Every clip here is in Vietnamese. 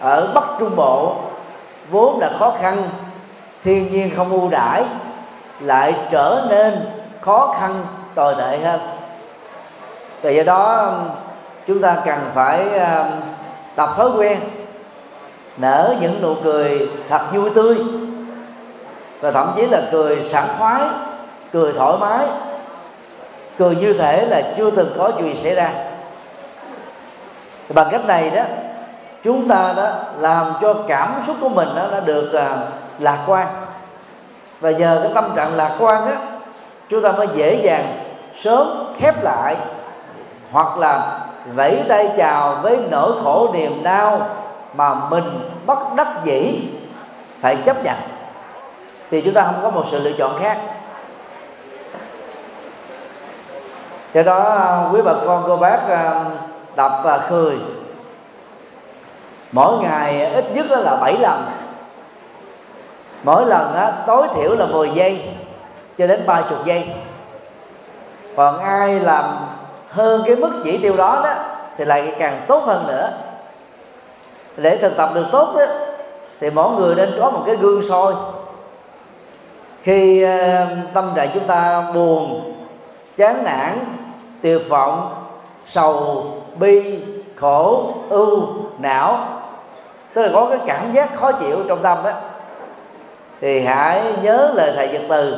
ở bắc trung bộ, vốn là khó khăn, thiên nhiên không ưu đãi, lại trở nên khó khăn tồi tệ hơn. Vì do đó, chúng ta cần phải à, tập thói quen, nở những nụ cười thật vui tươi, và thậm chí là cười sảng khoái, cười thoải mái, cười như thể là chưa từng có chuyện xảy ra. Bằng cách này đó chúng ta đó làm cho cảm xúc của mình đó đã được à, lạc quan. Và nhờ cái tâm trạng lạc quan đó chúng ta mới dễ dàng sớm khép lại hoặc là vẫy tay chào với nỗi khổ niềm đau mà mình bất đắc dĩ phải chấp nhận. Thì chúng ta không có một sự lựa chọn khác. Do đó à, quý bà con cô bác à, tập và cười mỗi ngày à, ít nhất là 7 lần. Mỗi lần á, tối thiểu là 10 giây cho đến 30 giây. Còn ai làm hơn cái mức chỉ tiêu đó đó thì lại càng tốt hơn nữa. Để thực tập được tốt đó thì mỗi người nên có một cái gương soi. Khi uh, tâm trạng chúng ta buồn chán nản tuyệt vọng sầu bi khổ ưu não tức là có cái cảm giác khó chịu trong tâm đó thì hãy nhớ lời thầy Nhật từ,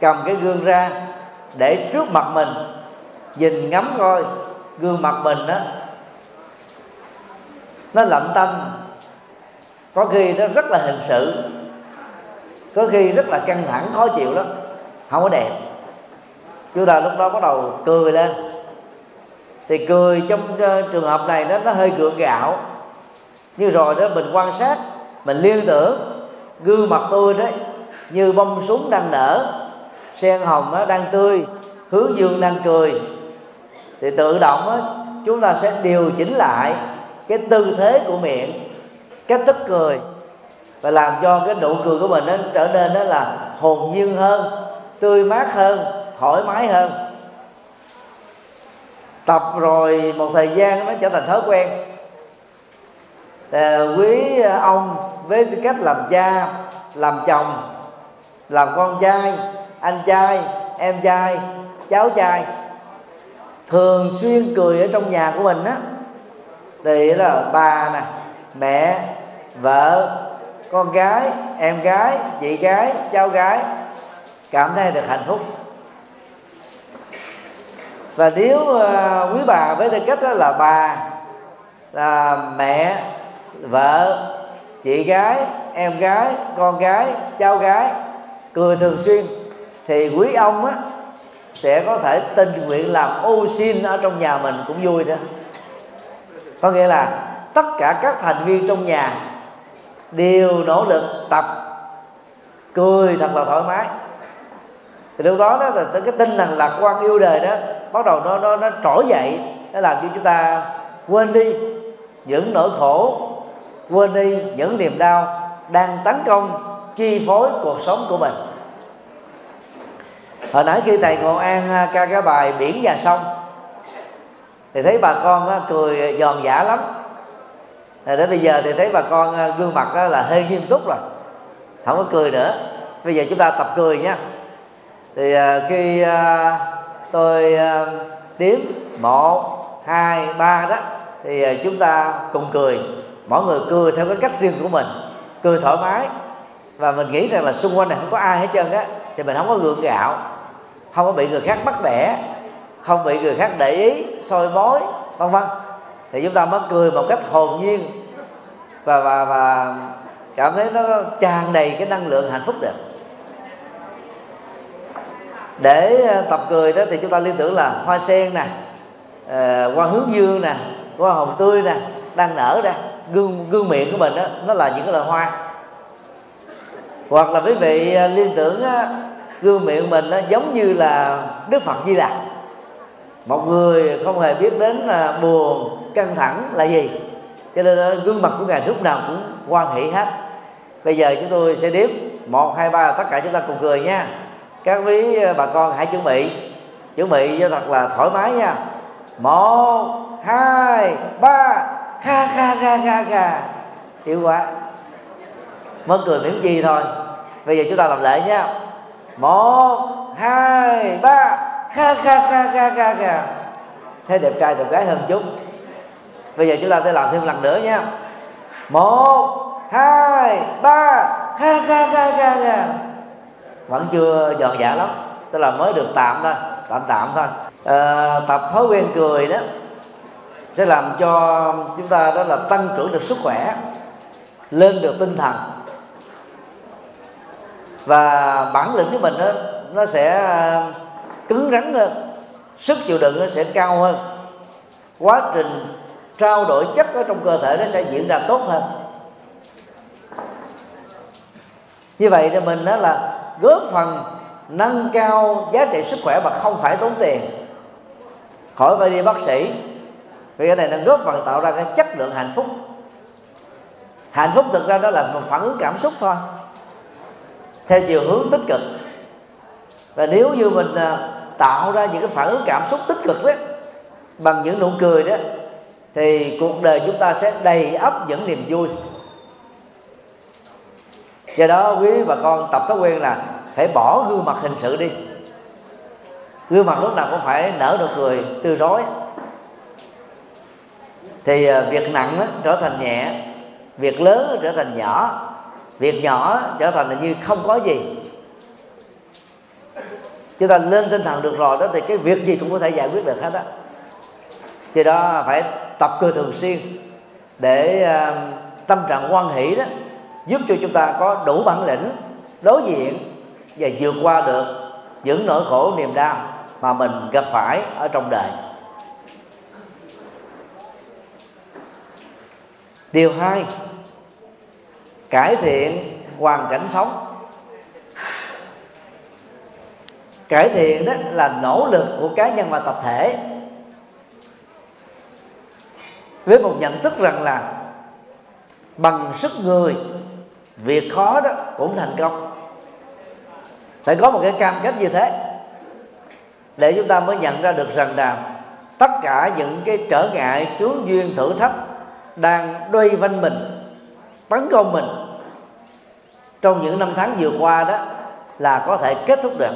cầm cái gương ra để trước mặt mình, nhìn ngắm coi gương mặt mình đó nó lạnh tanh, có khi nó rất là hình sự, có khi rất là căng thẳng, khó chịu lắm, không có đẹp. Chúng ta lúc đó bắt đầu cười lên. Thì cười trong ờ, trường hợp này nó nó hơi gượng gạo nhưng rồi đó mình quan sát mình liên tưởng gương mặt tôi đấy như bông súng đang nở sen hồng đó đang tươi hướng dương đang cười. Thì tự động đó, chúng ta sẽ điều chỉnh lại cái tư thế của miệng cái thức cười và làm cho cái nụ cười của mình nó trở nên đó là hồn nhiên hơn tươi mát hơn thoải mái hơn. Tập rồi một thời gian nó trở thành thói quen. Ờ, quý ờ, ông với tư cách làm cha làm chồng làm con trai anh trai em trai cháu trai thường xuyên cười ở trong nhà của mình á. Thì là bà nè mẹ vợ con gái em gái chị gái cháu gái cảm thấy được hạnh phúc. Và nếu uh, quý bà với tư cách đó là bà là mẹ vợ, chị gái, em gái, con gái, cháu gái, cười thường xuyên, thì quý ông á, sẽ có thể tình nguyện làm ô xin ở trong nhà mình cũng vui đó có nghĩa là tất cả các thành viên trong nhà đều nỗ lực tập, cười thật là thoải mái. Thì lúc đó đó là cái tinh thần lạc quan yêu đời đó, bắt đầu nó nó nó trỗi dậy, nó làm cho chúng ta quên đi những nỗi khổ quên đi những niềm đau đang tấn công chi phối cuộc sống của mình. Hồi nãy khi thầy ngồi an à, ca cái bài biển và sông thì thấy bà con à, cười giòn giả lắm. Rồi đến bây giờ thì thấy bà con gương mặt là hơi nghiêm túc rồi. Không có cười nữa. Bây giờ chúng ta tập cười nhé thì à, khi tôi đếm một hai ba đó thì chúng ta cùng cười mỗi người cười theo cái cách riêng của mình, cười thoải mái. Và mình nghĩ rằng là xung quanh này không có ai hết trơn á, thì mình không có gượng gạo, không có bị người khác bắt bẻ, không bị người khác để ý, soi bói vân vân. Thì chúng ta mới cười một cách hồn nhiên và và và cảm thấy nó tràn đầy cái năng lượng hạnh phúc được. Để ờ, tập cười đó thì chúng ta liên tưởng là hoa sen nè ờ, hoa hướng dương nè, hoa hồng tươi nè, đang nở ra gương gương miệng của mình đó nó là những cái loại hoa. Hoặc là quý vị à, liên tưởng gương miệng mình nó giống như là đức phật di lặc một người không hề biết đến là buồn, căng thẳng là gì. Cho nên à, gương mặt của ngài lúc nào cũng quan hỷ hết. Bây giờ chúng tôi sẽ đếm một, hai, ba, tất cả chúng ta cùng cười nha. Các quý à, bà con hãy chuẩn bị. Chuẩn bị cho thật là thoải mái nha. Một, hai, ba kha kha kha kha kha. Hiệu quá. Mới cười miễn chi thôi. Bây giờ chúng ta làm lễ nhé một hai ba. Kha kha kha kha kha kha. Thấy đẹp trai đẹp gái hơn chút. Bây giờ chúng ta sẽ làm thêm lần nữa nha một hai ba. Kha kha kha kha kha. Vẫn chưa dọn dạ lắm. Tức là mới được tạm thôi. Tạm tạm thôi. À, tập thói quen cười đó sẽ làm cho chúng ta đó là tăng trưởng được sức khỏe, lên được tinh thần. Và bản lĩnh của mình đó, nó sẽ, cứng rắn hơn, sức chịu đựng nó sẽ cao hơn. Quá trình trao đổi chất ở trong cơ thể nó sẽ diễn ra tốt hơn. Như vậy thì mình đó là góp phần nâng cao giá trị sức khỏe mà không phải tốn tiền. Khỏi phải đi bác sĩ vì cái này nó góp phần tạo ra cái chất lượng hạnh phúc. Hạnh phúc thực ra đó là một phản ứng cảm xúc thôi. Theo chiều hướng tích cực. Và nếu như mình à, tạo ra những cái phản ứng cảm xúc tích cực đó, bằng những nụ cười đó, thì cuộc đời chúng ta sẽ đầy ắp những niềm vui. Do đó quý bà con tập thói quen là phải bỏ gương mặt hình sự đi. Gương mặt lúc nào cũng phải nở nụ cười tươi rói thì ờ, việc nặng đó, trở thành nhẹ việc lớn trở thành nhỏ việc nhỏ trở thành là như không có gì. Chúng ta lên tinh thần được rồi đó thì cái việc gì cũng có thể giải quyết được hết á. Thì đó phải tập cười thường xuyên để uh, tâm trạng quan hỷ đó giúp cho chúng ta có đủ bản lĩnh đối diện và vượt qua được những nỗi khổ niềm đau mà mình gặp phải ở trong đời. Điều hai, cải thiện hoàn cảnh sống. Cải thiện đó là nỗ lực của cá nhân và tập thể. Với một nhận thức rằng là bằng sức người, việc khó đó cũng thành công. Phải có một cái cam kết như thế để chúng ta mới nhận ra được rằng là tất cả những cái trở ngại, chướng duyên, thử thách đang đuôi vanh mình, tấn công mình. Trong những năm tháng vừa qua đó là có thể kết thúc được.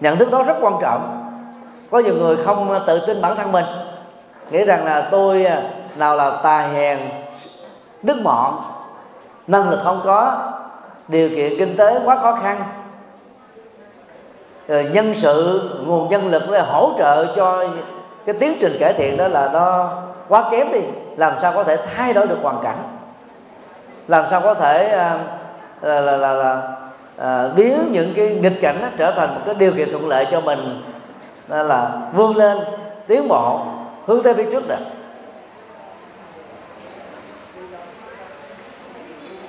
Nhận thức đó rất quan trọng. Có nhiều người không tự tin bản thân mình, nghĩ rằng là tôi à, nào là tài hèn, đức mọn, năng lực không có, điều kiện kinh tế quá khó khăn. Rồi nhân sự, nguồn nhân lực để hỗ trợ cho cái tiến trình cải thiện đó là nó quá kém đi làm sao có thể thay đổi được hoàn cảnh? Làm sao có thể uh, là là là, là uh, biến những cái nghịch cảnh đó trở thành một cái điều kiện thuận lợi cho mình đó là vươn lên tiến bộ hướng tới phía trước được.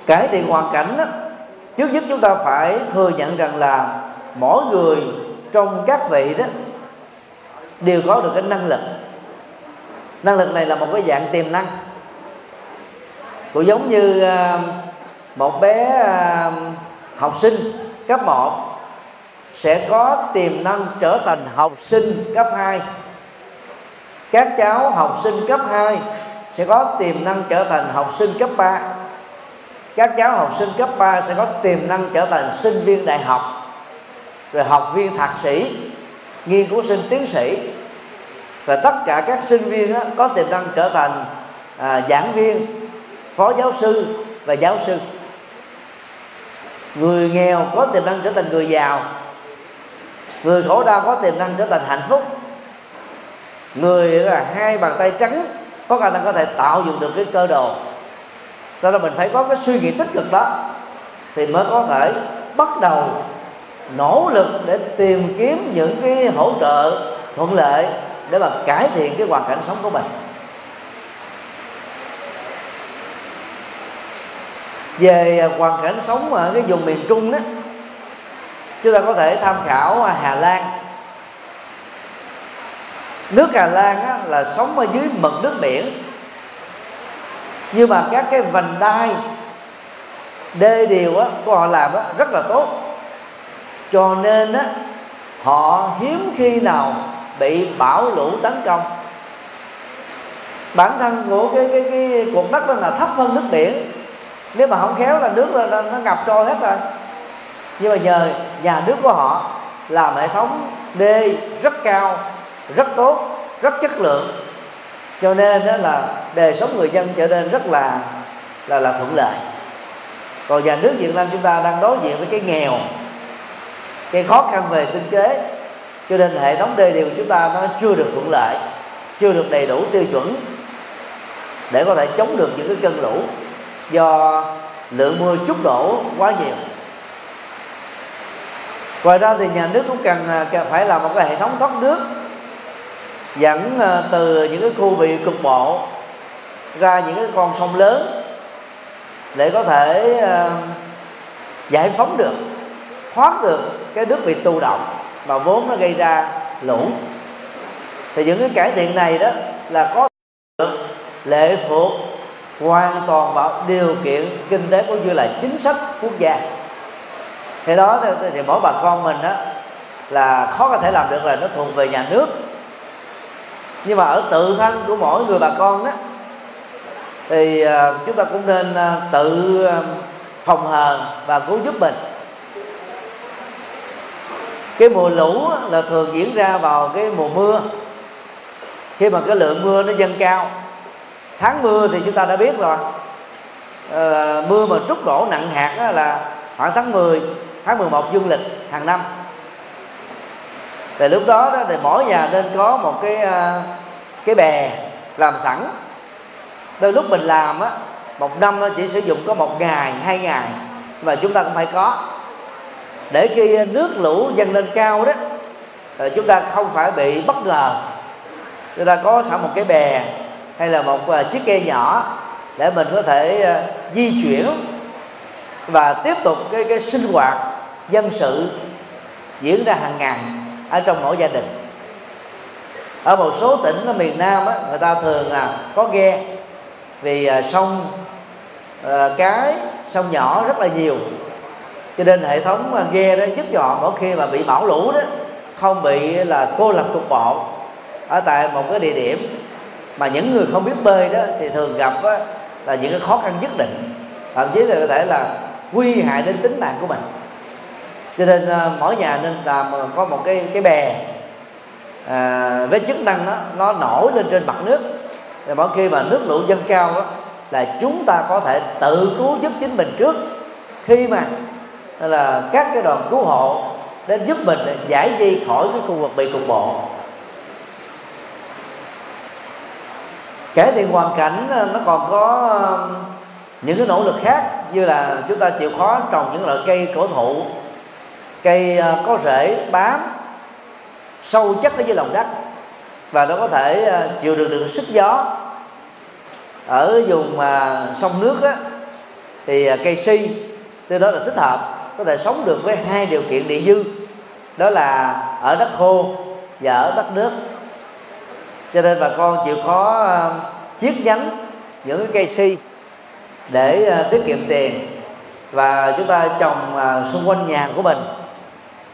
Cải thiện hoàn cảnh đó, trước nhất chúng ta phải thừa nhận rằng là mỗi người trong các vị đó đều có được cái năng lực năng lực này là một cái dạng tiềm năng. Cũng giống như ờ, một bé ờ, học sinh cấp 1 sẽ có tiềm năng trở thành học sinh cấp 2 các cháu học sinh cấp 2 sẽ có tiềm năng trở thành học sinh cấp 3 các cháu học sinh cấp 3 sẽ có tiềm năng trở thành sinh viên đại học, rồi học viên thạc sĩ, nghiên cứu sinh tiến sĩ và tất cả các sinh viên đó, có tiềm năng trở thành à, giảng viên phó giáo sư và giáo sư. Người nghèo có tiềm năng trở thành người giàu. Người khổ đau có tiềm năng trở thành hạnh phúc. Người là hai bàn tay trắng có khả năng có thể tạo dựng được cái cơ đồ. Do đó mình phải có cái suy nghĩ tích cực đó thì mới có thể bắt đầu nỗ lực để tìm kiếm những cái hỗ trợ thuận lợi để mà cải thiện cái hoàn cảnh sống của mình. Về à, hoàn cảnh sống ở cái vùng miền trung đó chúng ta có thể tham khảo à, Hà Lan. Nước Hà Lan á, là sống ở dưới mực nước biển. Nhưng mà các cái vành đai đê điều á, của họ làm á, rất là tốt. Cho nên á, họ hiếm khi nào bị bão lũ tấn công. Bản thân của cái cái cái cuộc đất đó là thấp hơn nước biển. Nếu mà không khéo là nước nó, nó ngập trôi hết rồi. Nhưng mà nhờ nhà nước của họ làm hệ thống đê rất cao rất tốt rất chất lượng. Cho nên đó là đời sống người dân trở nên rất là là là thuận lợi. Còn nhà nước Việt Nam chúng ta đang đối diện với cái nghèo cái khó khăn về kinh tế cho nên hệ thống đê điều của chúng ta nó chưa được thuận lợi chưa được đầy đủ tiêu chuẩn để có thể chống được những cái cơn lũ do lượng mưa chút đổ quá nhiều. Ngoài ra thì nhà nước cũng cần, à, cần phải làm một cái hệ thống thoát nước dẫn à, từ những cái khu bị cực bộ ra những cái con sông lớn để có thể à, giải phóng được thoát được cái nước bị tù động và vốn nó gây ra lũ. Thì những cái cải thiện này đó là có được lệ thuộc hoàn toàn vào điều kiện kinh tế cũng như là chính sách quốc gia. Thì đó thì, thì mỗi bà con mình đó là khó có thể làm được là nó thuộc về nhà nước. Nhưng mà ở tự thân của mỗi người bà con đó thì à, chúng ta cũng nên à, tự à, phòng hờ và cứu giúp mình cái mùa lũ là thường diễn ra vào cái mùa mưa. Khi mà cái lượng mưa nó dâng cao tháng mưa thì chúng ta đã biết rồi. À, mưa mà trút đổ nặng hạt là khoảng tháng 10 tháng 11 dương lịch hàng năm. Thì lúc đó, đó thì mỗi nhà nên có một cái ờ, cái bè làm sẵn. Đôi lúc mình làm á một năm chỉ sử dụng có một ngày hai ngày mà chúng ta cũng phải có để khi nước lũ dâng lên cao đó ờ, chúng ta không phải bị bất ngờ. Chúng ta có sẵn một cái bè hay là một ờ, chiếc ghe nhỏ để mình có thể ờ, di chuyển và tiếp tục cái cái sinh hoạt dân sự diễn ra hàng ngày ở trong mỗi gia đình. Ở một số tỉnh ở miền Nam á, người ta thường là có ghe vì sông cái sông nhỏ rất là nhiều cho nên hệ thống à, ghe đó giúp cho họ mỗi khi mà bị bão lũ đó không bị là cô lập cục bộ. Ở tại một cái địa điểm mà những người không biết bơi đó thì thường gặp đó, là những cái khó khăn nhất định. Thậm chí là có thể là nguy hại đến tính mạng của mình. Cho nên à, mỗi nhà nên làm à, có một cái cái bè à, với chức năng đó nó nổi lên trên mặt nước. Thì mỗi khi mà nước lũ dâng cao đó là chúng ta có thể tự cứu giúp chính mình trước. Khi mà là các cái đoàn cứu hộ đến giúp mình giải di khỏi cái khu vực bị cục bộ. Cải thiện hoàn cảnh ờ, nó còn có ờ, những cái nỗ lực khác như là chúng ta chịu khó trồng những loại cây cổ thụ cây ờ, có rễ bám sâu chất ở dưới lòng đất và nó có thể chịu được được sức gió. Ở vùng mà sông nước á, thì cây si từ đó là thích hợp có thể sống được với hai điều kiện địa dư. Đó là ở đất khô và ở đất nước. Cho nên bà con chịu khó ờ, chiết nhánh những cái cây si để ờ, tiết kiệm tiền và chúng ta trồng ờ, xung quanh nhà của mình.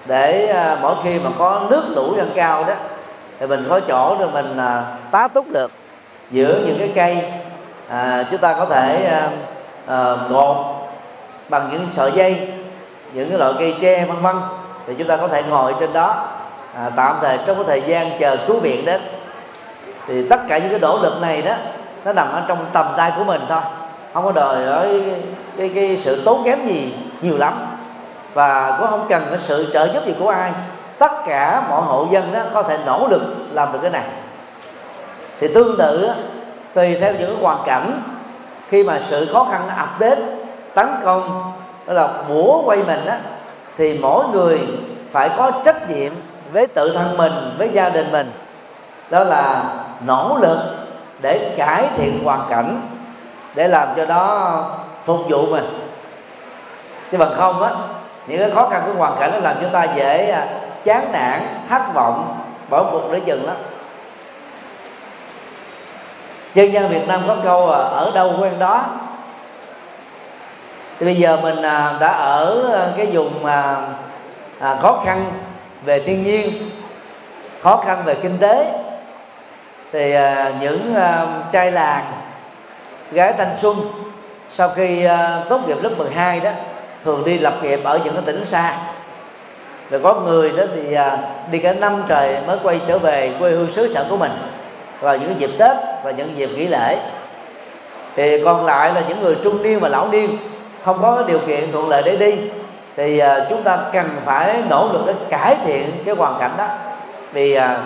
Để mỗi khi mà có nước lũ dâng cao đó thì mình có chỗ để mình tá túc được giữa những cái cây à, chúng ta có thể uh, gột bằng những sợi dây những cái loại cây tre vân vân thì chúng ta có thể ngồi trên đó à, tạm thời trong cái thời gian chờ cứu viện đến. Thì tất cả những cái nỗ lực này đó nó nằm ở trong tầm tay của mình thôi. Không có đòi hỏi cái, cái sự tốn kém gì nhiều lắm. Và cũng không cần cái sự trợ giúp gì của ai. Tất cả mọi hộ dân đó có thể nỗ lực làm được cái này. Thì tương tự tùy theo những hoàn cảnh khi mà sự khó khăn nó ập đến tấn công đó là bủa quay mình á, thì mỗi người phải có trách nhiệm với tự thân mình, với gia đình mình. Đó là nỗ lực để cải thiện hoàn cảnh, để làm cho nó phục vụ mình. Chứ bằng không á, những cái khó khăn của hoàn cảnh nó làm chúng ta dễ à, chán nản, thất vọng, bỏ cuộc để chừng lắm. Dân gian Việt Nam có câu à, ở đâu quen đó? Thì bây giờ mình à, đã ở à, cái vùng à, khó khăn về thiên nhiên, khó khăn về kinh tế. Thì những trai làng, gái thanh xuân, sau khi tốt nghiệp lớp 12 đó, thường đi lập nghiệp ở những cái tỉnh xa. Rồi có người đó thì đi cả năm trời mới quay trở về quê hương xứ sở của mình, vào những dịp tết và những dịp nghỉ lễ. Thì còn lại là những người trung niên và lão niên không có điều kiện thuận lợi để đi thì à, chúng ta cần phải nỗ lực để cải thiện cái hoàn cảnh đó. Vì à,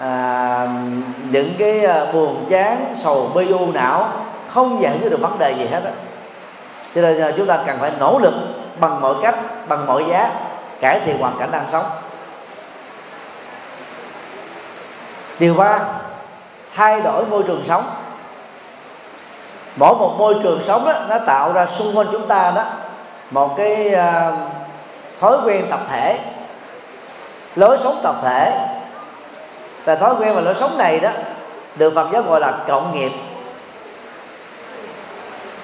à, những cái à, buồn chán sầu bi u não không giải quyết được vấn đề gì hết đó. cho nên à, chúng ta cần phải nỗ lực bằng mọi cách bằng mọi giá cải thiện hoàn cảnh đang sống. Điều ba thay đổi môi trường sống mỗi một môi trường sống đó nó tạo ra xung quanh chúng ta đó một cái uh, thói quen tập thể lối sống tập thể. Và thói quen và lối sống này đó được Phật giáo gọi là cộng nghiệp.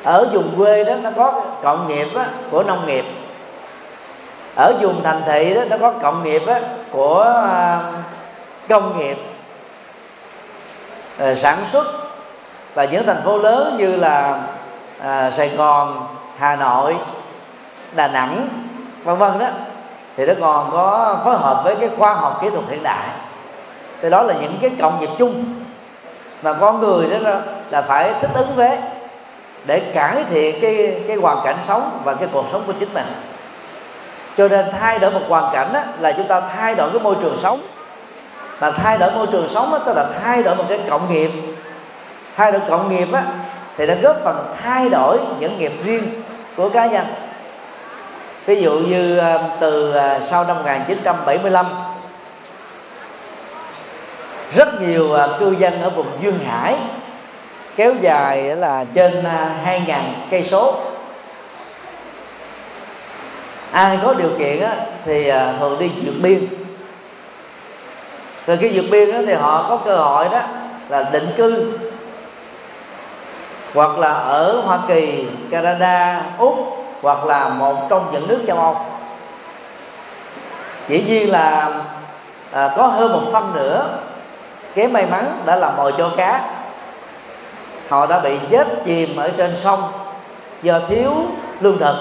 Ở vùng quê đó nó có cộng nghiệp á, của nông nghiệp. Ở vùng thành thị đó nó có cộng nghiệp á, của uh, công nghiệp. Uh, sản xuất và những thành phố lớn như là à, Sài Gòn, Hà Nội, Đà Nẵng vân vân đó thì nó còn có phối hợp với cái khoa học kỹ thuật hiện đại. Thì đó là những cái cộng nghiệp chung mà con người đó là, là phải thích ứng với để cải thiện cái cái hoàn cảnh sống và cái cuộc sống của chính mình. Cho nên thay đổi một hoàn cảnh đó, là chúng ta thay đổi cái môi trường sống. Mà thay đổi môi trường sống đó, tức là thay đổi một cái cộng nghiệp thay đổi cộng nghiệp á, thì nó góp phần thay đổi những nghiệp riêng của cá nhân. Ví dụ như ờ, từ ờ, sau năm 1975 rất nhiều ờ, cư dân ở vùng duyên hải kéo dài là trên 2.000 cây số. Ai có điều kiện á, thì thường đi vượt biên. Rồi khi vượt biên á, thì họ có cơ hội đó là định cư hoặc là ở Hoa Kỳ, Canada, Úc hoặc là một trong những nước châu Âu. Dĩ nhiên là à, có hơn một phân nữa kém may mắn đã làm mồi cho cá. Họ đã bị chết chìm ở trên sông do thiếu lương thực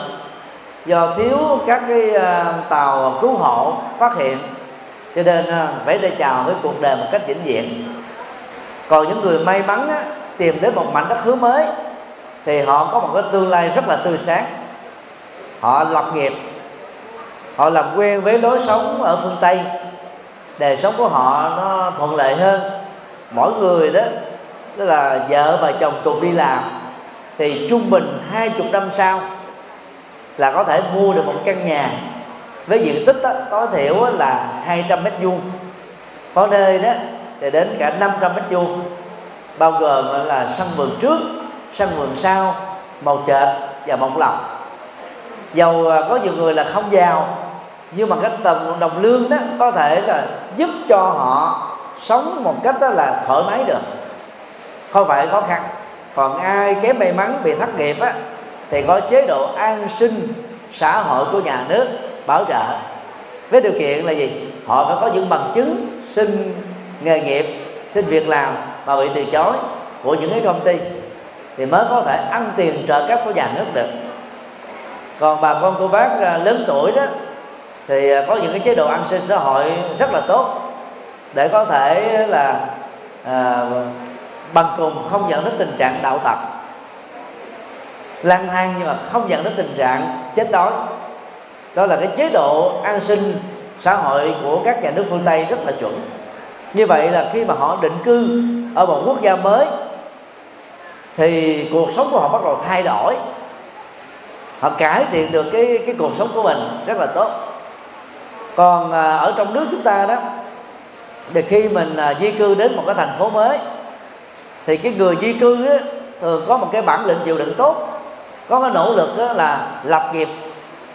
do thiếu các cái à, tàu cứu hộ phát hiện. Cho nên à, phải để chào với cuộc đời một cách vĩnh viễn. Còn những người may mắn á, tìm đến một mảnh đất hứa mới thì họ có một cái tương lai rất là tươi sáng. Họ lập nghiệp họ làm quen với lối sống ở phương tây. Đời sống của họ nó thuận lợi hơn. Mỗi người đó tức là vợ và chồng cùng đi làm thì trung bình hai chục năm sau là có thể mua được một căn nhà. Với diện tích đó, tối thiểu là 200 mét vuông. Có nơi đó thì đến cả 500 mét vuông bao gồm là sân vườn trước sân vườn sau, màu trệt và mộng lòng giàu có nhiều người là không giàu, nhưng mà cái tầm đồng lương đó có thể là giúp cho họ sống một cách đó là thoải mái được. Không phải khó khăn, còn ai kém may mắn bị thất nghiệp á, thì có chế độ an sinh xã hội của nhà nước bảo trợ. Với điều kiện là gì? Họ phải có những bằng chứng xin nghề nghiệp, xin việc làm mà bị từ chối của những cái công ty thì mới có thể ăn tiền trợ cấp của nhà nước được. Còn bà con cô bác à, lớn tuổi đó thì à, có những cái chế độ an sinh xã hội rất là tốt để có thể là à, bằng cùng không dẫn đến tình trạng đạo tật lang thang nhưng mà không dẫn đến tình trạng chết đói. Đó là cái chế độ an sinh xã hội của các nhà nước phương tây rất là chuẩn như vậy là khi mà họ định cư ở một quốc gia mới thì cuộc sống của họ bắt đầu thay đổi. Họ cải thiện được cái cái cuộc sống của mình rất là tốt. Còn à, ở trong nước chúng ta đó thì khi mình à, di cư đến một cái thành phố mới thì cái người di cư á, thường có một cái bản lĩnh chịu đựng tốt. Có cái nỗ lực á, là lập nghiệp.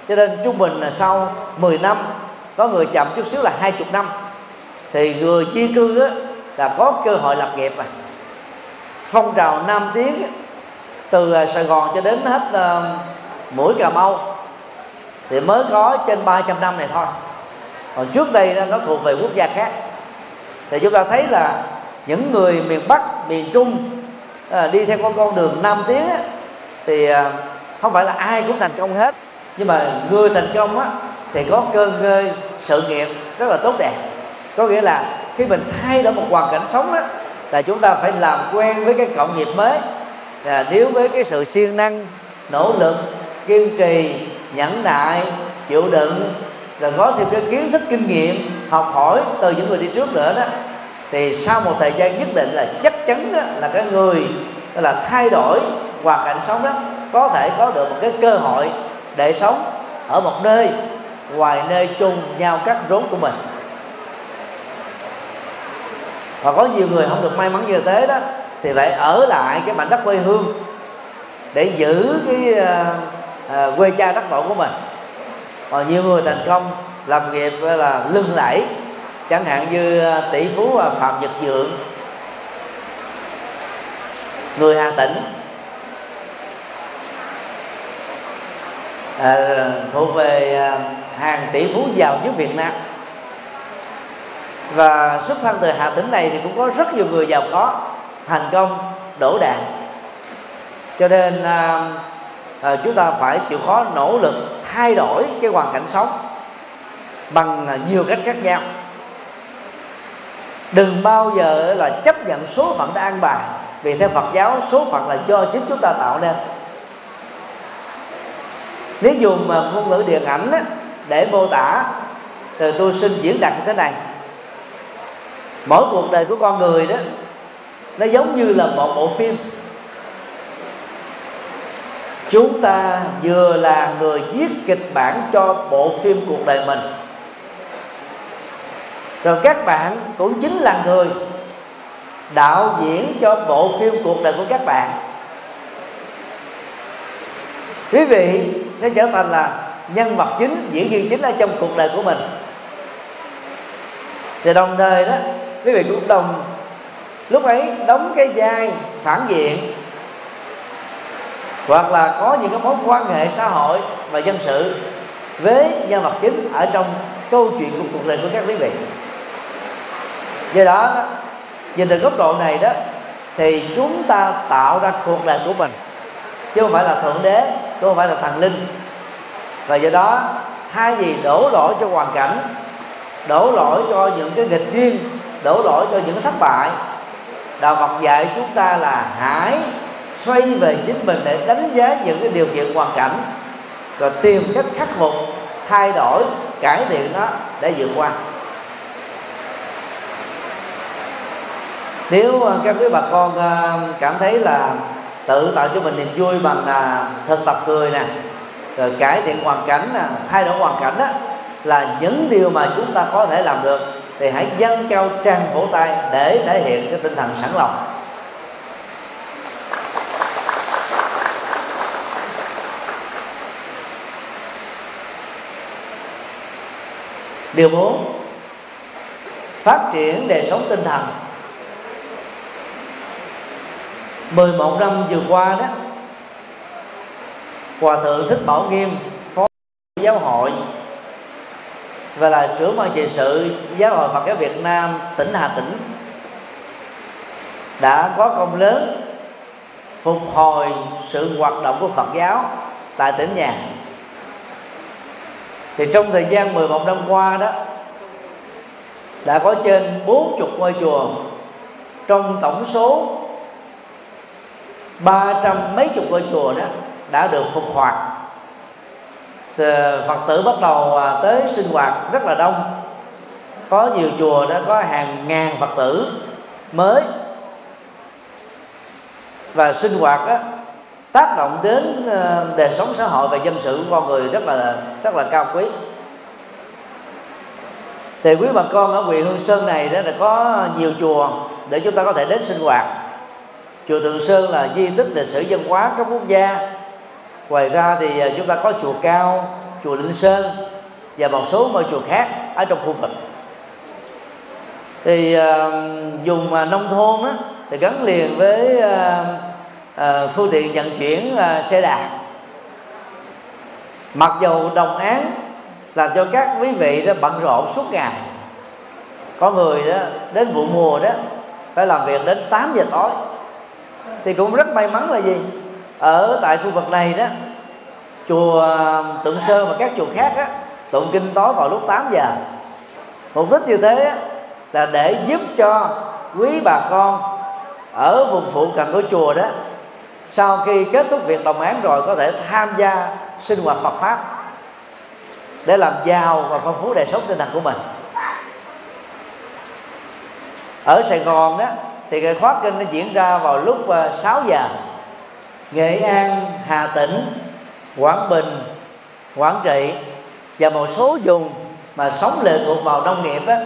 Cho nên trung bình là sau 10 năm có người chậm chút xíu là 20 năm thì người di cư á, là có cơ hội lập nghiệp à phong trào nam tiến từ à, Sài Gòn cho đến hết uh, mũi Cà Mau thì mới có trên 300 năm này thôi. Còn trước đây nó thuộc về quốc gia khác. Thì chúng ta thấy là những người miền bắc miền trung uh, đi theo con con đường Nam tiến á, thì uh, không phải là ai cũng thành công hết. Nhưng mà người thành công á, thì có cơ ngơi sự nghiệp rất là tốt đẹp có nghĩa là khi mình thay đổi một hoàn cảnh sống đó là chúng ta phải làm quen với cái cộng nghiệp mới. À, nếu với cái sự siêng năng nỗ lực kiên trì nhẫn nại chịu đựng rồi có thêm cái kiến thức kinh nghiệm học hỏi từ những người đi trước nữa đó thì sau một thời gian nhất định là chắc chắn đó, là cái người là thay đổi hoàn cảnh sống đó có thể có được một cái cơ hội để sống ở một nơi ngoài nơi chung nhau các rốn của mình và có nhiều người không được may mắn như thế đó thì phải ở lại cái mảnh đất quê hương để giữ cái uh, uh, quê cha đất tổ của mình. Và nhiều người thành công làm nghiệp là lưng lẫy chẳng hạn như ờ, tỷ phú phạm nhật dượng người hà tĩnh à, thuộc về hàng tỷ phú giàu nhất việt nam và xuất thân từ hà tĩnh này thì cũng có rất nhiều người giàu có thành công đổ đạn. Cho nên à, à, chúng ta phải chịu khó nỗ lực thay đổi cái hoàn cảnh sống bằng à, nhiều cách khác nhau. Đừng bao giờ là chấp nhận số phận đã an bài vì theo Phật giáo số phận là do chính chúng ta tạo nên. Nếu dùng mà ngôn ngữ điện ảnh để mô tả thì tôi xin diễn đạt như thế này mỗi cuộc đời của con người đó, nó giống như là một bộ phim. Chúng ta vừa là người viết kịch bản cho bộ phim cuộc đời mình. Rồi các bạn cũng chính là người đạo diễn cho bộ phim cuộc đời của các bạn. Quý vị sẽ trở thành là nhân vật chính, diễn viên chính ở trong cuộc đời của mình. Thì đồng thời đó quý vị cũng đồng. Lúc ấy đóng cái vai phản diện. Hoặc là có những cái mối quan hệ xã hội và dân sự với nhân vật chính ở trong câu chuyện của cuộc đời của các quý vị. Do đó, nhìn từ góc độ này đó, thì chúng ta tạo ra cuộc đời của mình, chứ không phải là thượng đế, chứ không phải là thần linh. Và do đó hai gì đổ lỗi cho hoàn cảnh, đổ lỗi cho những cái nghịch duyên đổ lỗi cho những thất bại. Đạo phật dạy chúng ta là hãy xoay về chính mình để đánh giá những cái điều kiện hoàn cảnh, rồi tìm cách khắc phục, thay đổi, cải thiện nó để vượt qua. Nếu à, các quý bà con à, cảm thấy là tự tạo cho mình niềm vui bằng là thực tập cười nè, rồi cải thiện hoàn cảnh nè, thay đổi hoàn cảnh đó là những điều mà chúng ta có thể làm được thì hãy dâng cao trang vỗ tay để thể hiện cái tinh thần sẵn lòng. Điều bốn, phát triển đời sống tinh thần. 11 năm vừa qua đó, Hòa thượng Thích Bảo Nghiêm, Phó giáo hội và là trưởng ban trị sự Giáo hội Phật giáo Việt Nam tỉnh Hà Tĩnh Đã có công lớn Phục hồi sự hoạt động của Phật giáo Tại tỉnh nhà. Thì trong thời gian 11 năm qua đó, Đã có trên 40 ngôi chùa Trong tổng số ba trăm mấy chục ngôi chùa đó đã được phục hoạt thì phật tử bắt đầu à, tới sinh hoạt rất là đông. Có nhiều chùa đã có hàng ngàn phật tử mới. Và sinh hoạt đó, tác động đến à, đời sống xã hội và dân sự của con người rất là rất là cao quý. Thì quý bà con ở huyện Hương Sơn này đó là có nhiều chùa để chúng ta có thể đến sinh hoạt. Chùa Thượng Sơn là di tích lịch sử văn hóa cấp quốc gia ngoài ra thì à, chúng ta có chùa Cao chùa Linh Sơn và một số ngôi chùa khác ở trong khu vực. Thì uh, dùng uh, nông thôn đó, thì gắn liền với uh, uh, phương tiện vận chuyển uh, xe đạp. Mặc dầu đồng án làm cho các quý vị đó bận rộn suốt ngày có người đó đến vụ mùa đó phải làm việc đến 8 giờ tối thì cũng rất may mắn là gì? Ở tại khu vực này đó chùa Tượng Sơn và các chùa khác á, tụng kinh tối vào lúc 8 giờ. Mục đích như thế á, là để giúp cho quý bà con ở vùng phụ cận của chùa đó sau khi kết thúc việc đồng án rồi có thể tham gia sinh hoạt Phật pháp để làm giàu và phong phú đời sống tinh thần của mình. Ở Sài Gòn đó thì cái khóa kinh nó diễn ra vào lúc ờ, 6 giờ. Nghệ An, Hà Tĩnh, Quảng Bình, Quảng Trị và một số vùng mà sống lệ thuộc vào nông nghiệp á,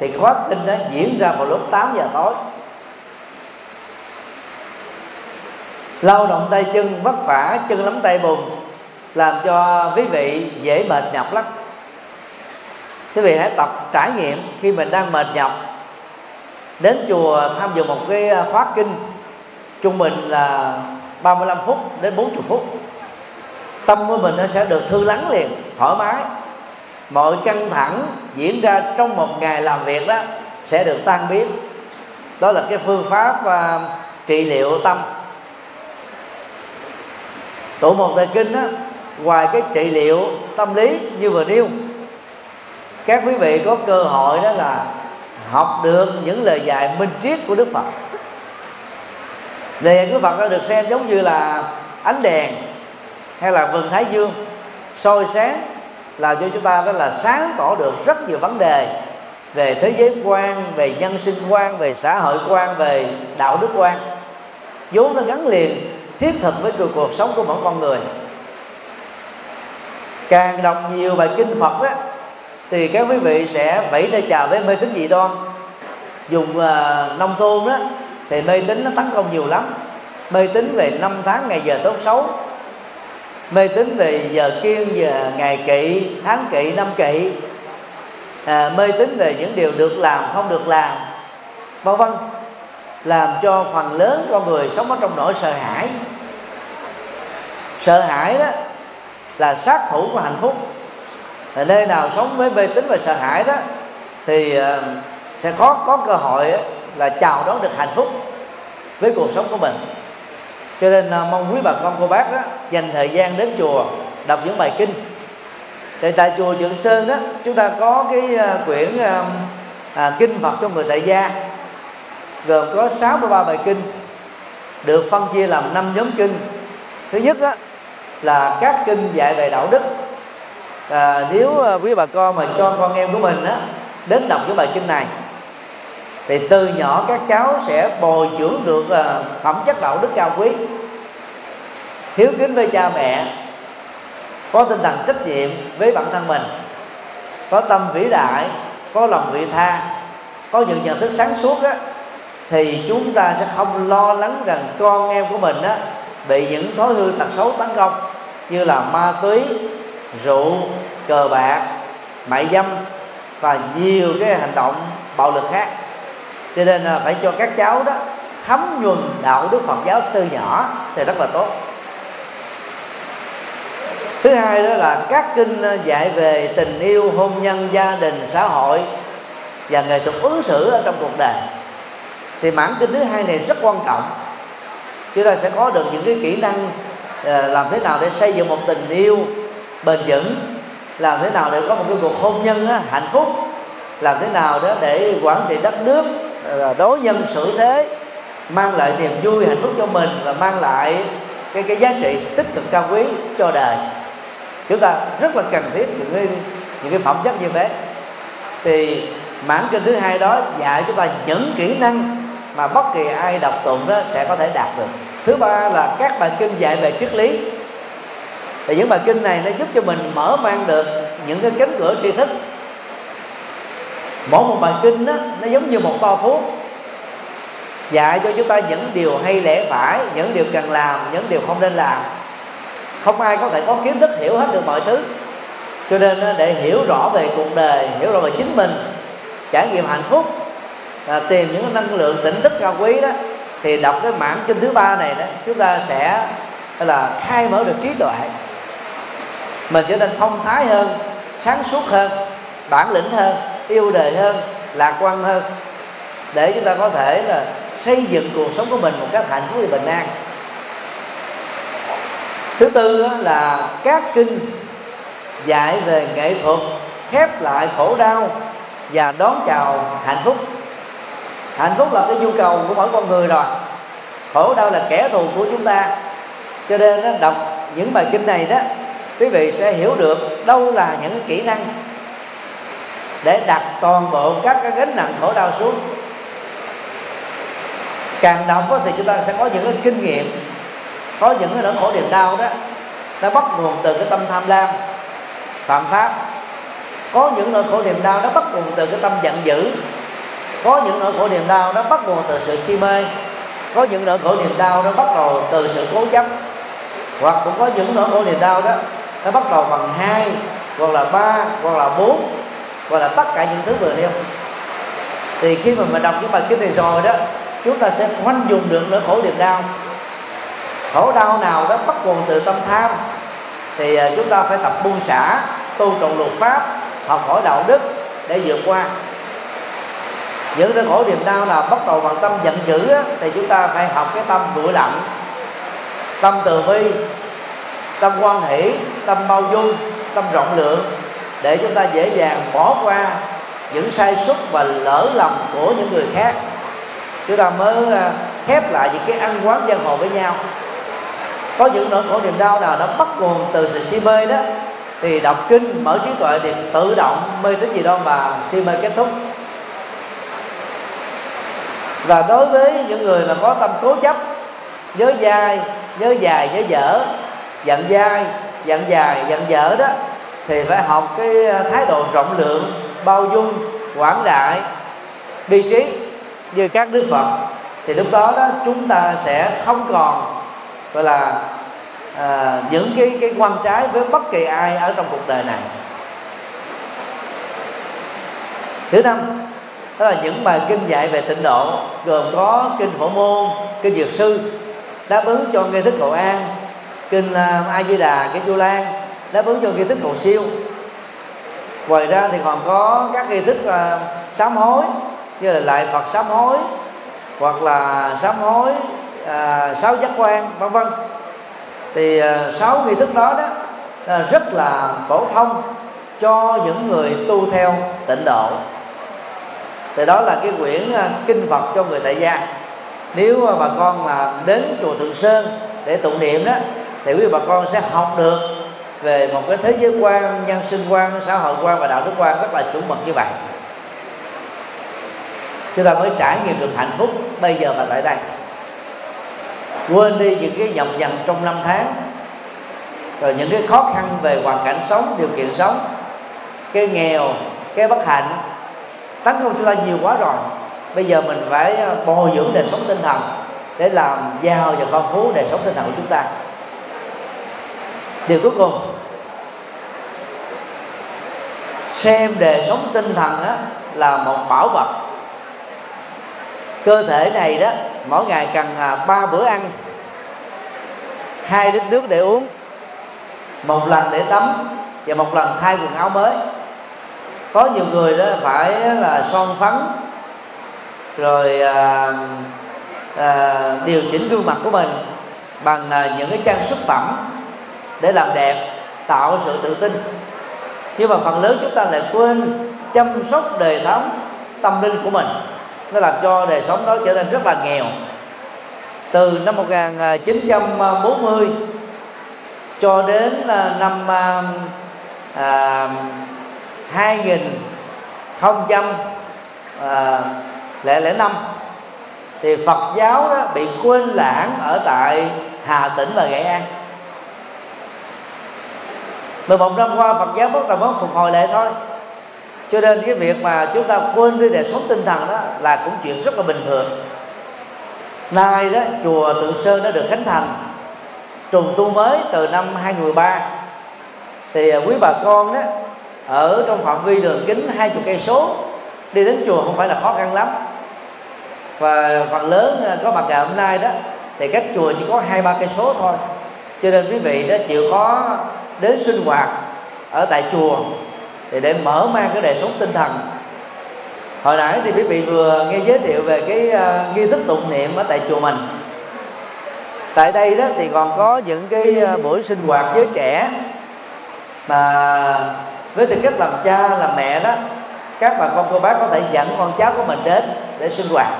thì khóa kinh đó diễn ra vào lúc 8 giờ tối. Lao động tay chân vất vả chân lắm tay bùn làm cho quý vị dễ mệt nhọc lắm. Quý vị hãy tập trải nghiệm khi mình đang mệt nhọc. Đến chùa tham dự một cái khóa kinh trung bình là 35 phút đến 40 phút. Tâm của mình nó sẽ được thư lắng liền thoải mái. Mọi căng thẳng diễn ra trong một ngày làm việc đó sẽ được tan biến. Đó là cái phương pháp uh, trị liệu tâm. Tụ một thời kinh đó ngoài cái trị liệu tâm lý như vừa nêu các quý vị có cơ hội đó là học được những lời dạy minh triết của đức phật đề dạy của phật nó được xem giống như là ánh đèn hay là vườn thái dương. Soi sáng làm cho chúng ta đó là sáng tỏ được rất nhiều vấn đề về thế giới quan về nhân sinh quan về xã hội quan về đạo đức quan. Vốn nó gắn liền thiết thực với cuộc sống của mỗi con người. Càng đọc nhiều bài kinh phật đó thì các quý vị sẽ vẫy tay chào với mê tín dị đoan dùng uh, nông thôn đó thì mê tín nó tấn công nhiều lắm. Mê tín về năm tháng ngày giờ tốt xấu. Mê tín về giờ kiên giờ ngày kỵ tháng kỵ năm kỵ. À, mê tín về những điều được làm không được làm. Vân vân. Làm cho phần lớn con người sống ở trong nỗi sợ hãi. Sợ hãi đó là sát thủ của hạnh phúc. Ở nơi nào sống với mê tín và sợ hãi đó thì à, sẽ khó có cơ hội là chào đón được hạnh phúc với cuộc sống của mình. Cho nên à, mong quý bà con cô bác đó dành thời gian đến chùa đọc những bài kinh. Thì tại chùa Trường Sơn đó chúng ta có cái à, quyển à, à, kinh Phật cho người tại gia gồm có 63 bài kinh được phân chia làm năm nhóm kinh. Thứ nhất đó, là các kinh dạy về đạo đức. À, nếu quý bà con mà cho con em của mình đó, đến đọc cái bài kinh này thì từ nhỏ các cháu sẽ bồi dưỡng được à, phẩm chất đạo đức cao quý, hiếu kính với cha mẹ, có tinh thần trách nhiệm với bản thân mình, có tâm vĩ đại, có lòng vị tha, có những nhận thức sáng suốt á, thì chúng ta sẽ không lo lắng rằng con em của mình á bị những thói hư tật xấu tấn công, như là ma túy, rượu, cờ bạc, mại dâm và nhiều cái hành động bạo lực khác cho nên là phải cho các cháu đó thấm nhuần đạo đức Phật giáo từ nhỏ thì rất là tốt. Thứ hai đó là các kinh à, dạy về tình yêu, hôn nhân, gia đình, xã hội và nghệ thuật ứng xử ở trong cuộc đời. Thì mảng kinh thứ hai này rất quan trọng. Chúng ta sẽ có được những cái kỹ năng à, làm thế nào để xây dựng một tình yêu bền vững, làm thế nào để có một cái cuộc hôn nhân hạnh phúc, làm thế nào đó để quản trị đất nước đối nhân xử thế, mang lại niềm vui, hạnh phúc cho mình và mang lại cái cái giá trị tích cực cao quý cho đời. Chúng ta rất là cần thiết những cái những cái phẩm chất như thế. Thì mảng kinh thứ hai đó dạy chúng ta những kỹ năng mà bất kỳ ai đọc tụng đó sẽ có thể đạt được. Thứ ba là các bài kinh dạy về triết lý. Thì những bài kinh này nó giúp cho mình mở mang được những cái cánh cửa tri thức mỗi một bài kinh đó, nó giống như một bao thuốc. Dạy cho chúng ta những điều hay lẽ phải những điều cần làm những điều không nên làm. Không ai có thể có kiến thức hiểu hết được mọi thứ. Cho nên để hiểu rõ về cuộc đời hiểu rõ về chính mình trải nghiệm hạnh phúc à, tìm những năng lượng tỉnh thức cao quý đó thì đọc cái mảng kinh thứ ba này đó chúng ta sẽ là khai mở được trí tuệ. Mình trở nên thông thái hơn sáng suốt hơn bản lĩnh hơn yêu đời hơn lạc quan hơn để chúng ta có thể là xây dựng cuộc sống của mình một cách hạnh phúc và bình an. Thứ tư là các kinh dạy về nghệ thuật khép lại khổ đau và đón chào hạnh phúc. Hạnh phúc là cái nhu cầu của mỗi con người rồi. Khổ đau là kẻ thù của chúng ta. Cho nên đó, đọc những bài kinh này đó quý vị sẽ hiểu được đâu là những kỹ năng để đặt toàn bộ các cái gánh nặng khổ đau xuống. Càng đọc thì chúng ta sẽ có những cái kinh nghiệm, có những cái nỗi khổ niềm đau đó, nó bắt nguồn từ cái tâm tham lam, phạm pháp. Có những nỗi khổ niềm đau nó bắt nguồn từ cái tâm giận dữ. Có những nỗi khổ niềm đau nó bắt nguồn từ sự si mê. Có những nỗi khổ niềm đau nó bắt đầu từ sự cố chấp. Hoặc cũng có những nỗi khổ niềm đau đó, nó bắt đầu bằng hai, hoặc là ba, hoặc là bốn gọi là tất cả những thứ vừa nêu. Thì khi mà mình đọc những bài kinh này rồi đó chúng ta sẽ khoanh dùng được nỗi khổ niềm đau. Khổ đau nào đó bắt nguồn từ tâm tham thì à, chúng ta phải tập buông xả tu trọng luật pháp học hỏi đạo đức để vượt qua. Những nỗi khổ niềm đau nào bắt đầu bằng tâm giận dữ á, thì chúng ta phải học cái tâm nguội lặng tâm từ bi tâm quan hỷ tâm bao dung tâm rộng lượng để chúng ta dễ dàng bỏ qua những sai suất và lỡ lầm của những người khác. Chúng ta mới à, khép lại những cái ăn quán giang hồ với nhau. Có những nỗi khổ niềm đau nào nó bắt nguồn từ sự si mê đó, thì đọc kinh, mở trí tuệ thì tự động mê tín gì đó mà si mê kết thúc. Và đối với những người mà có tâm cố chấp, nhớ dai, nhớ dài, nhớ dở giận dai giận dài giận dở đó thì phải học cái ờ, thái độ rộng lượng bao dung quảng đại bi trí như các đức phật. Thì lúc đó đó chúng ta sẽ không còn gọi là à, những cái cái quan trái với bất kỳ ai ở trong cuộc đời này. Thứ năm đó là những bài kinh dạy về tịnh độ gồm có kinh phổ môn kinh dược sư đáp ứng cho nghi thức cầu an kinh ờ, a di đà kinh du lan đáp ứng cho nghi thức cầu siêu. Ngoài ra thì còn có các nghi thức là sám hối như là lại phật sám hối hoặc là sám hối à, sáu giác quan vân vân. Thì à, sáu nghi thức đó đó uh, rất là phổ thông cho những người tu theo tịnh độ. Thì đó là cái quyển à, kinh phật cho người tại gia. Nếu mà bà con mà đến chùa thượng sơn để tụng niệm đó thì quý bà con sẽ học được về một cái thế giới quan, nhân sinh quan, xã hội quan và đạo đức quan rất là chuẩn mực như vậy. Chúng ta mới trải nghiệm được hạnh phúc bây giờ và tại đây. Quên đi những cái dòng dằn trong năm tháng, rồi những cái khó khăn về hoàn cảnh sống, điều kiện sống, cái nghèo, cái bất hạnh. Tấn công chúng ta nhiều quá rồi. Bây giờ mình phải bồi dưỡng đời sống tinh thần để làm giàu và phong phú đời sống tinh thần của chúng ta điều cuối cùng xem đời sống tinh thần đó là một bảo vật. Cơ thể này đó mỗi ngày cần à, ba bữa ăn hai lít nước để uống một lần để tắm và một lần thay quần áo mới. Có nhiều người đó phải là son phấn rồi à, à, điều chỉnh gương mặt của mình bằng à, những cái trang sức phẩm để làm đẹp tạo sự tự tin. Nhưng mà phần lớn chúng ta lại quên chăm sóc đời sống tâm linh của mình. Nó làm cho đời sống đó trở nên rất là nghèo. Từ năm 1940 cho đến à, năm à, à 2000 không trăm à, lẻ lẻ năm thì Phật giáo đó bị quên lãng ở tại Hà Tĩnh và Nghệ An. 11 năm qua, Phật giáo bắt đầu mới phục hồi lại thôi. Cho nên cái việc mà chúng ta quên đi đời sống tinh thần đó là cũng chuyện rất là bình thường. Nay đó, chùa Tự Sơn đã được khánh thành, trùng tu mới từ năm 2013 thì à, quý bà con đó, ở trong phạm vi đường kính hai chục cây số, đi đến chùa không phải là khó khăn lắm. Và phần lớn à, có mặt ngày hôm nay đó, thì cách chùa chỉ có hai ba cây số thôi. Cho nên quý vị đó chịu khó đến sinh hoạt ở tại chùa thì để mở mang cái đời sống tinh thần. Hồi nãy thì quý vị vừa nghe giới thiệu về cái uh, nghi thức tụng niệm ở tại chùa mình. Tại đây đó thì còn có những cái uh, buổi sinh hoạt với trẻ mà với tư cách làm cha làm mẹ đó các bà con cô bác có thể dẫn con cháu của mình đến để sinh hoạt.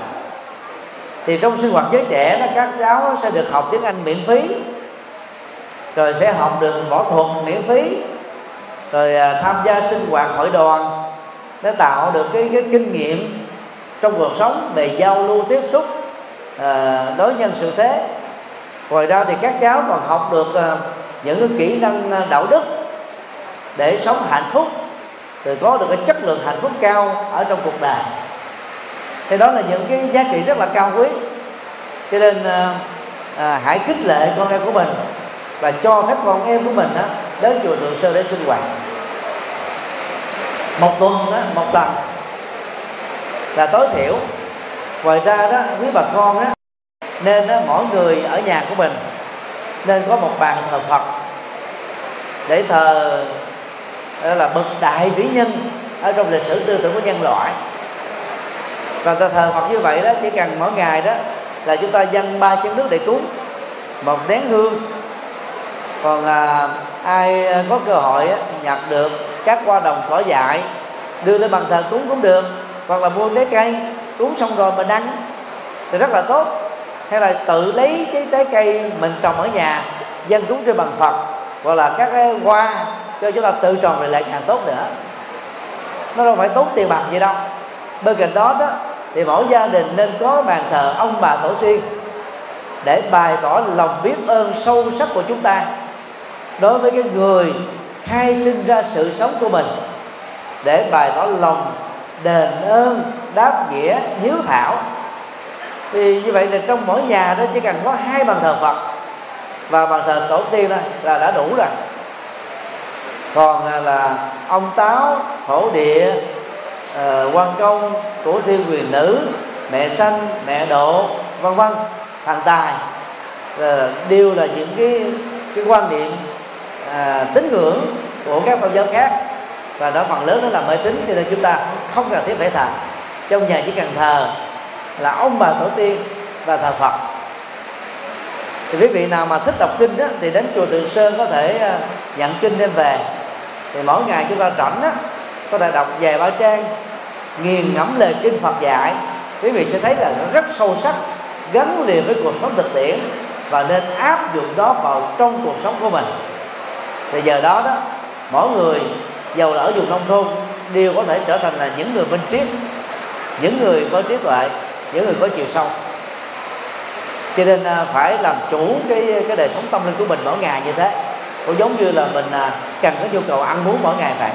Thì trong sinh hoạt với trẻ đó các cháu sẽ được học tiếng anh miễn phí rồi sẽ học được võ thuật miễn phí. Rồi à, tham gia sinh hoạt hội đoàn để tạo được cái, cái kinh nghiệm trong cuộc sống về giao lưu tiếp xúc à, đối nhân sự thế. Ngoài ra thì các cháu còn học được à, những cái kỹ năng à, đạo đức để sống hạnh phúc rồi có được cái chất lượng hạnh phúc cao ở trong cuộc đời. Thì đó là những cái giá trị rất là cao quý. Cho nên à, à, hãy khích lệ con em của mình và cho phép con em của mình đó, đến chùa Thượng Sơn để sinh hoạt. Một tuần đó, một lần. Là tối thiểu ngoài ra đó quý bà con đó nên đó, mỗi người ở nhà của mình nên có một bàn thờ Phật để thờ đó là bậc đại vĩ nhân ở trong lịch sử tư tưởng của nhân loại. Và ta thờ Phật như vậy đó chỉ cần mỗi ngày đó là chúng ta dâng ba chén nước để cúng một nén hương còn à, ai à, có cơ hội á, nhặt được các hoa đồng cỏ dại đưa lên bàn thờ cúng cũng được hoặc là mua trái cây cúng xong rồi mình ăn thì rất là tốt. Hay là tự lấy cái trái cây mình trồng ở nhà dân cúng trên bàn phật hoặc là các cái hoa cho chúng ta tự trồng lại lại càng tốt nữa. Nó đâu phải tốn tiền bạc gì đâu. Bên cạnh đó đó thì mỗi gia đình nên có bàn thờ ông bà tổ tiên để bày tỏ lòng biết ơn sâu sắc của chúng ta đối với cái người khai sinh ra sự sống của mình để bày tỏ lòng đền ơn đáp nghĩa hiếu thảo. Thì như vậy là trong mỗi nhà đó chỉ cần có hai bàn thờ Phật và bàn thờ tổ tiên thôi là đã đủ rồi. Còn à, là ông táo thổ địa uh, quan công của thiên quyền nữ mẹ sanh mẹ độ vân vân thằng tài uh, đều là những cái cái quan niệm à, tín ngưỡng của các tôn giáo khác. Và đó phần lớn đó là mê tín cho nên chúng ta không cần thiết phải thờ. Trong nhà chỉ cần thờ là ông bà tổ tiên và thờ phật. Thì quý vị nào mà thích đọc kinh đó, thì đến chùa Từ Sơn có thể à, nhận kinh đem về. Thì mỗi ngày chúng ta rảnh đó, có thể đọc vài ba trang nghiền ngẫm lời kinh Phật dạy. Quý vị sẽ thấy là nó rất sâu sắc gắn liền với cuộc sống thực tiễn và nên áp dụng đó vào trong cuộc sống của mình thì giờ đó đó, mỗi người giàu là ở vùng nông thôn, đều có thể trở thành là những người minh triết, những người có trí tuệ những người có chiều sâu. Cho nên à, phải làm chủ cái cái đời sống tâm linh của mình mỗi ngày như thế. Cũng giống như là mình à, cần có nhu cầu ăn uống mỗi ngày vậy.